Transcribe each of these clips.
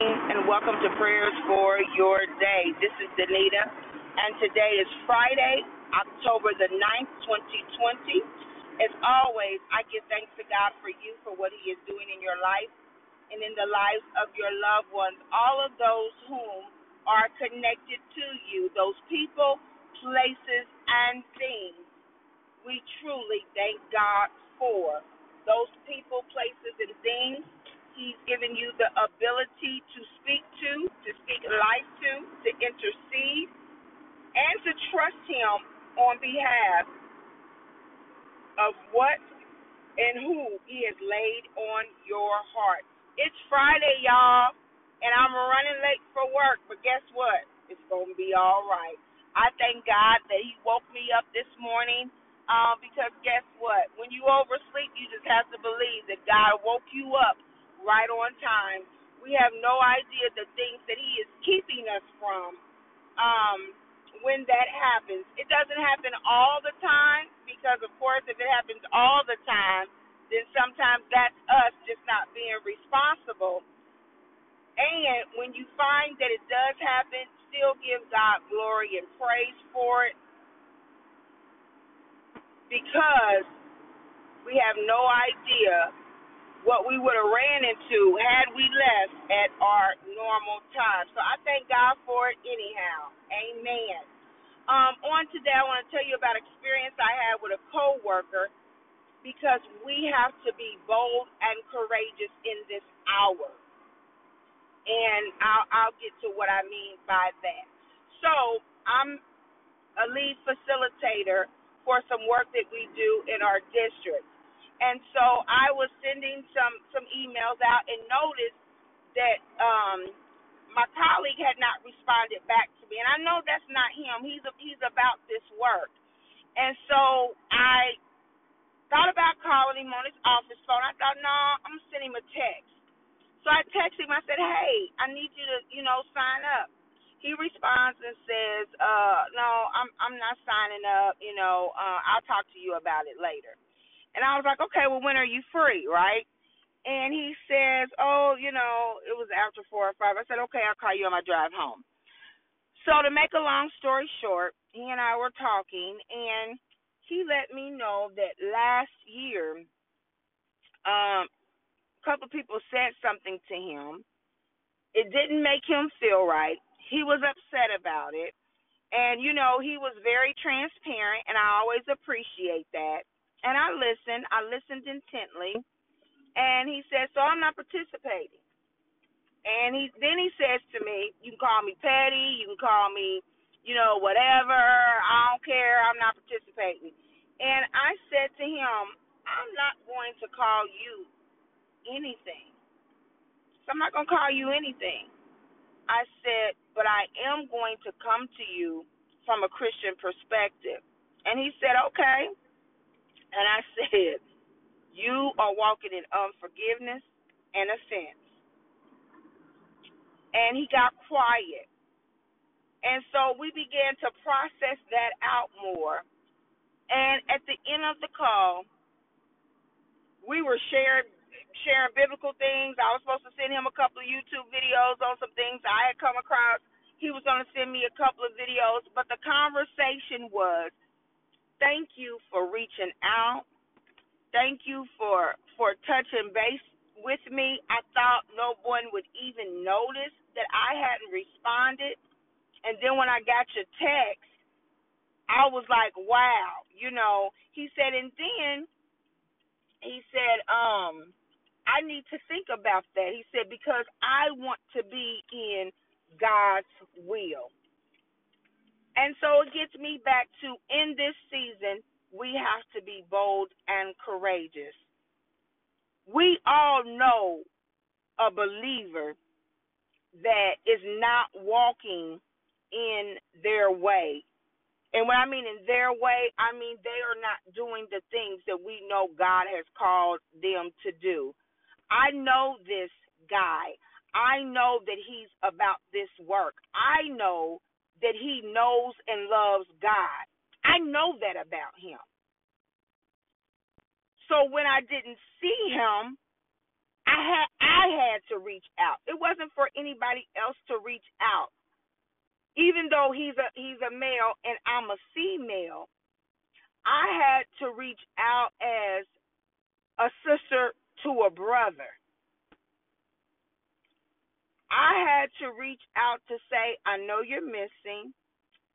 and welcome to Prayers for Your Day. This is Danita, and today is Friday, October the 9th, 2020. As always, I give thanks to God for you for what He is doing in your life and in the lives of your loved ones, all of those whom are connected to you, those people, places, and things. We truly thank God for those people, places, and things He's given you the ability to speak to, to speak life to, to intercede, and to trust Him on behalf of what and who He has laid on your heart. It's Friday, y'all, and I'm running late for work, but guess what? It's going to be all right. I thank God that He woke me up this morning. Uh, because guess what? When you oversleep, you just have to believe that God woke you up right on time. We have no idea the things that He is keeping us from um, when that happens. It doesn't happen all the time because, of course, if it happens all the time, then sometimes that's us just not being responsible. And when you find that it does happen, still give God glory and praise for it because we have no idea what we would have ran into had we left at our normal time. So I thank God for it anyhow. Amen. Um, on today, I want to tell you about experience I had with a coworker because we have to be bold and courageous in this hour. And I'll, I'll get to what I mean by that. So I'm a lead facilitator for some work that we do in our district. And so I was sending some some emails out and noticed that um my colleague had not responded back to me. And I know that's not him. He's a, he's about this work. And so I thought about calling him on his office phone. I thought, no, I'm gonna send him a text. So I texted him. I said, hey, I need you to, you know, sign up. He responds and says, uh, no, I'm I'm not signing up. You know, uh, I'll talk to you about it later. And I was like, okay, well, when are you free, right? And he says, oh, you know, it was after four or five. I said, okay, I'll call you on my drive home. So to make a long story short, he and I were talking, and he let me know that last year, um, a couple people said something to him. It didn't make him feel right. He was upset about it. And, you know, he was very transparent, and I always appreciate that. I listened. I listened intently. And he said, So I'm not participating. And he then he says to me, You can call me petty, you can call me, you know, whatever. I don't care. I'm not participating. And I said to him, I'm not going to call you anything. So I'm not going to call you anything. I said, but I am going to come to you from a Christian perspective. And he said, okay. And I said, You are walking in unforgiveness and offense. And he got quiet. And so we began to process that out more. And at the end of the call, we were sharing sharing biblical things. I was supposed to send him a couple of YouTube videos on some things I had come across. He was going to send me a couple of videos, but the conversation was thank you for reaching out. Thank you for for touching base with me. I thought no one would even notice that I hadn't responded. And then when I got your text, I was like, wow, you know, he said and then he said, um, I need to think about that. He said because I want to be in God's will. And so it gets me back to in this season, we have to be bold and courageous. We all know a believer that is not walking in their way. And when I mean in their way, I mean they are not doing the things that we know God has called them to do. I know this guy. I know that he's about this work. I know that he knows and loves God. I know that about him. So when I didn't see him, I had I had to reach out. It wasn't for anybody else to reach out. Even though he's a he's a male and I'm a female, I had to reach out as a sister to a brother. I had to reach out to say, I know you're missing,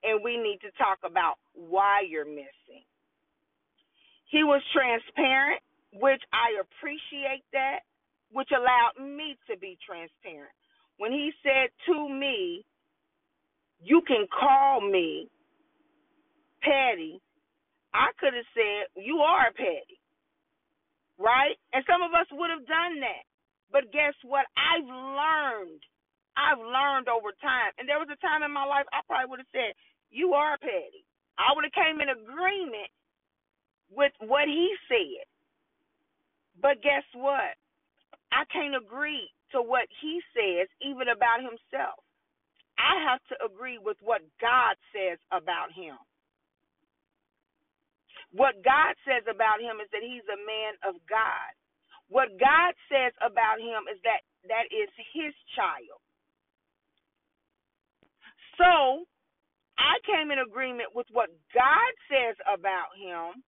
and we need to talk about why you're missing. He was transparent, which I appreciate that, which allowed me to be transparent. When he said to me, You can call me petty, I could have said, You are petty. Right? And some of us would have done that. But guess what? I've learned. I've learned over time. And there was a time in my life I probably would have said, You are petty. I would have came in agreement with what he said. But guess what? I can't agree to what he says, even about himself. I have to agree with what God says about him. What God says about him is that he's a man of God. What God says about him is that that is his child. So I came in agreement with what God says about him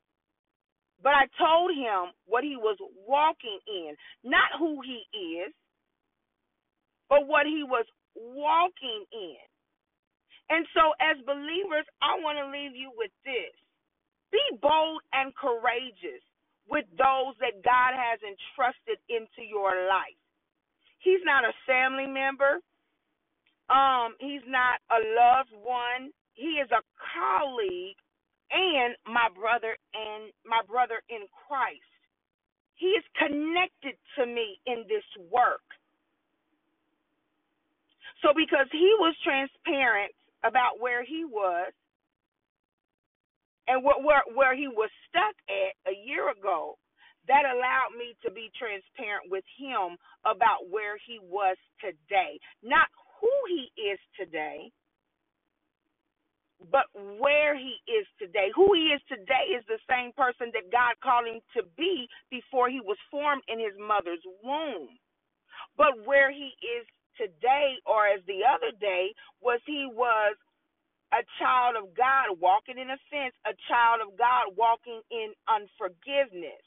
but I told him what he was walking in, not who he is, but what he was walking in. And so, as believers, I want to leave you with this be bold and courageous with those that God has entrusted into your life. He's not a family member. Um, he's not a loved one. He is a colleague and my brother and my brother in Christ. He is connected to me in this work. So because he was transparent about where he was and where where he was stuck at a year ago, that allowed me to be transparent with him about where he was today. Not who he is today, but where he is today. Who he is today is the same person that God called him to be before he was formed in his mother's womb. But where he is today, or as the other day, was he was a child of God walking in offense, a child of God walking in unforgiveness,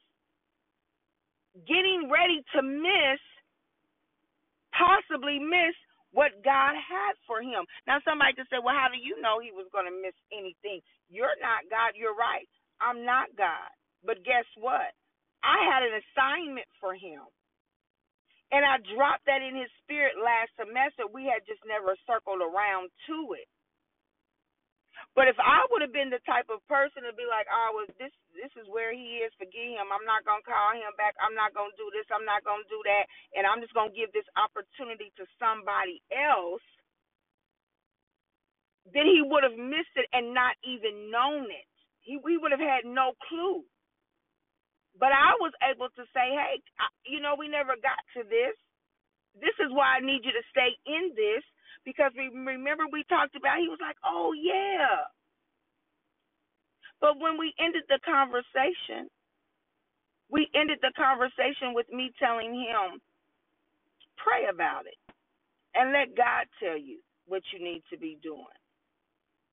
getting ready to miss, possibly miss what God had for him. Now, somebody just said, Well, how do you know he was going to miss anything? You're not God. You're right. I'm not God. But guess what? I had an assignment for him. And I dropped that in his spirit last semester. We had just never circled around to it. But if I would have been the type of person to be like, oh, well, this this is where he is, forget him. I'm not gonna call him back. I'm not gonna do this. I'm not gonna do that. And I'm just gonna give this opportunity to somebody else. Then he would have missed it and not even known it. He we would have had no clue. But I was able to say, hey, you know, we never got to this. This is why I need you to stay in this because we remember we talked about he was like, "Oh yeah." But when we ended the conversation, we ended the conversation with me telling him, "Pray about it and let God tell you what you need to be doing."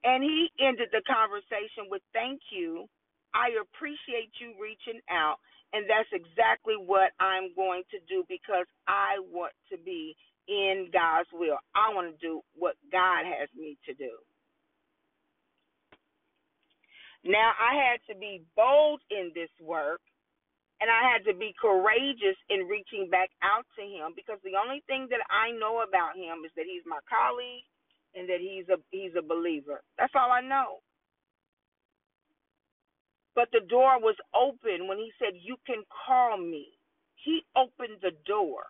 And he ended the conversation with, "Thank you. I appreciate you reaching out." And that's exactly what I'm going to do because I want to be in God's will. I want to do what God has me to do. Now, I had to be bold in this work, and I had to be courageous in reaching back out to him because the only thing that I know about him is that he's my colleague and that he's a he's a believer. That's all I know. But the door was open when he said, "You can call me." He opened the door.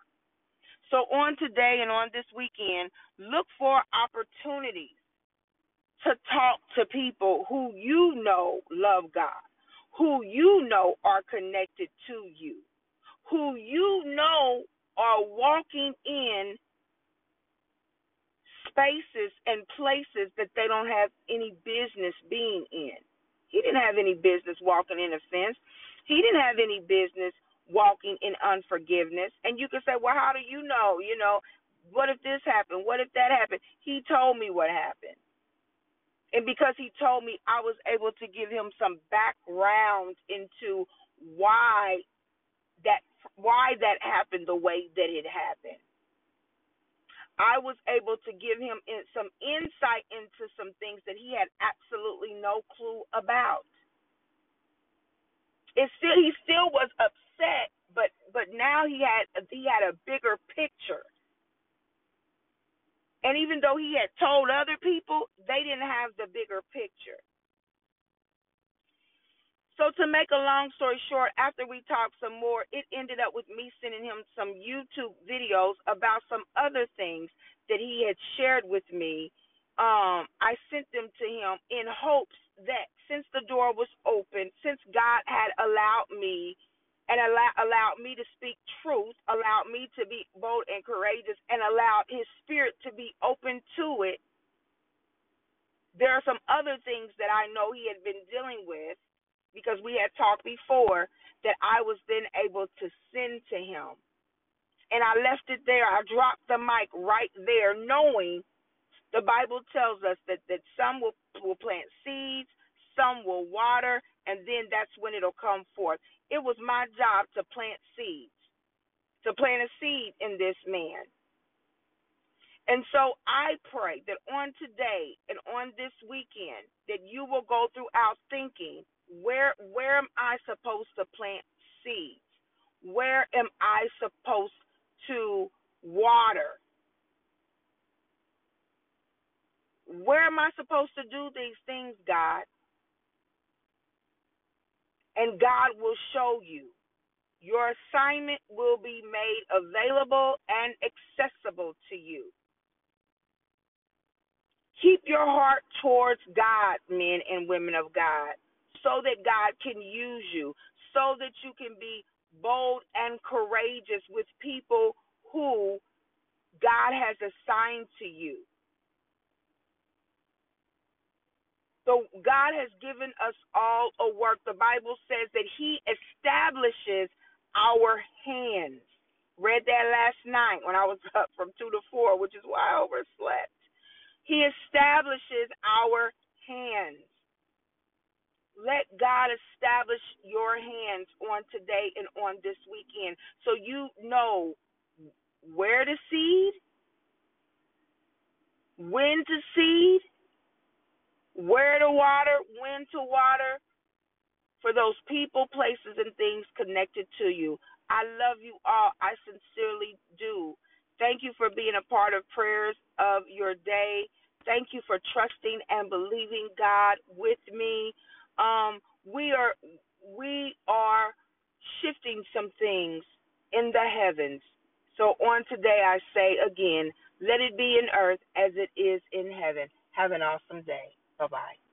So, on today and on this weekend, look for opportunities to talk to people who you know love God, who you know are connected to you, who you know are walking in spaces and places that they don't have any business being in. He didn't have any business walking in offense. He didn't have any business walking in unforgiveness. And you can say, well, how do you know? You know, what if this happened? What if that happened? He told me what happened. And because he told me, I was able to give him some background into why that why that happened the way that it happened. I was able to give him in, some insight into some things that he had absolutely no clue about. It still he still was upset, but but now he had he had a bigger picture. And even though he had told other people, they didn't have the bigger picture. So to make a long story short, after we talked some more, it ended up with me sending him some YouTube videos about some other things that he had shared with me. Um, I sent them to him in hopes that since the door was open, since God had allowed me and allow, allowed me to speak truth, allowed me to be bold and courageous, and allowed His Spirit to be open to it. There are some other things that I know He had been dealing with because we had talked before that I was then able to send to Him. And I left it there. I dropped the mic right there, knowing the Bible tells us that, that some will, will plant seeds, some will water, and then that's when it'll come forth. It was my job to plant seeds, to plant a seed in this man. And so I pray that on today and on this weekend that you will go throughout thinking, where where am I supposed to plant seeds? Where am I supposed to water? Where am I supposed to do these things, God? And God will show you. Your assignment will be made available and accessible to you. Keep your heart towards God, men and women of God, so that God can use you, so that you can be bold and courageous with people who God has assigned to you. So God has given us all a work. The Bible says that He establishes our hands. Read that last night when I was up from two to four, which is why I overslept. He establishes our hands. Let God establish your hands on today and on this weekend so you know where to seed, when to seed, where to water, when to water, for those people, places, and things connected to you. I love you all. I sincerely do. Thank you for being a part of prayers of your day. Thank you for trusting and believing God with me. Um, we are we are shifting some things in the heavens. So on today I say again, let it be in earth as it is in heaven. Have an awesome day. Bye bye.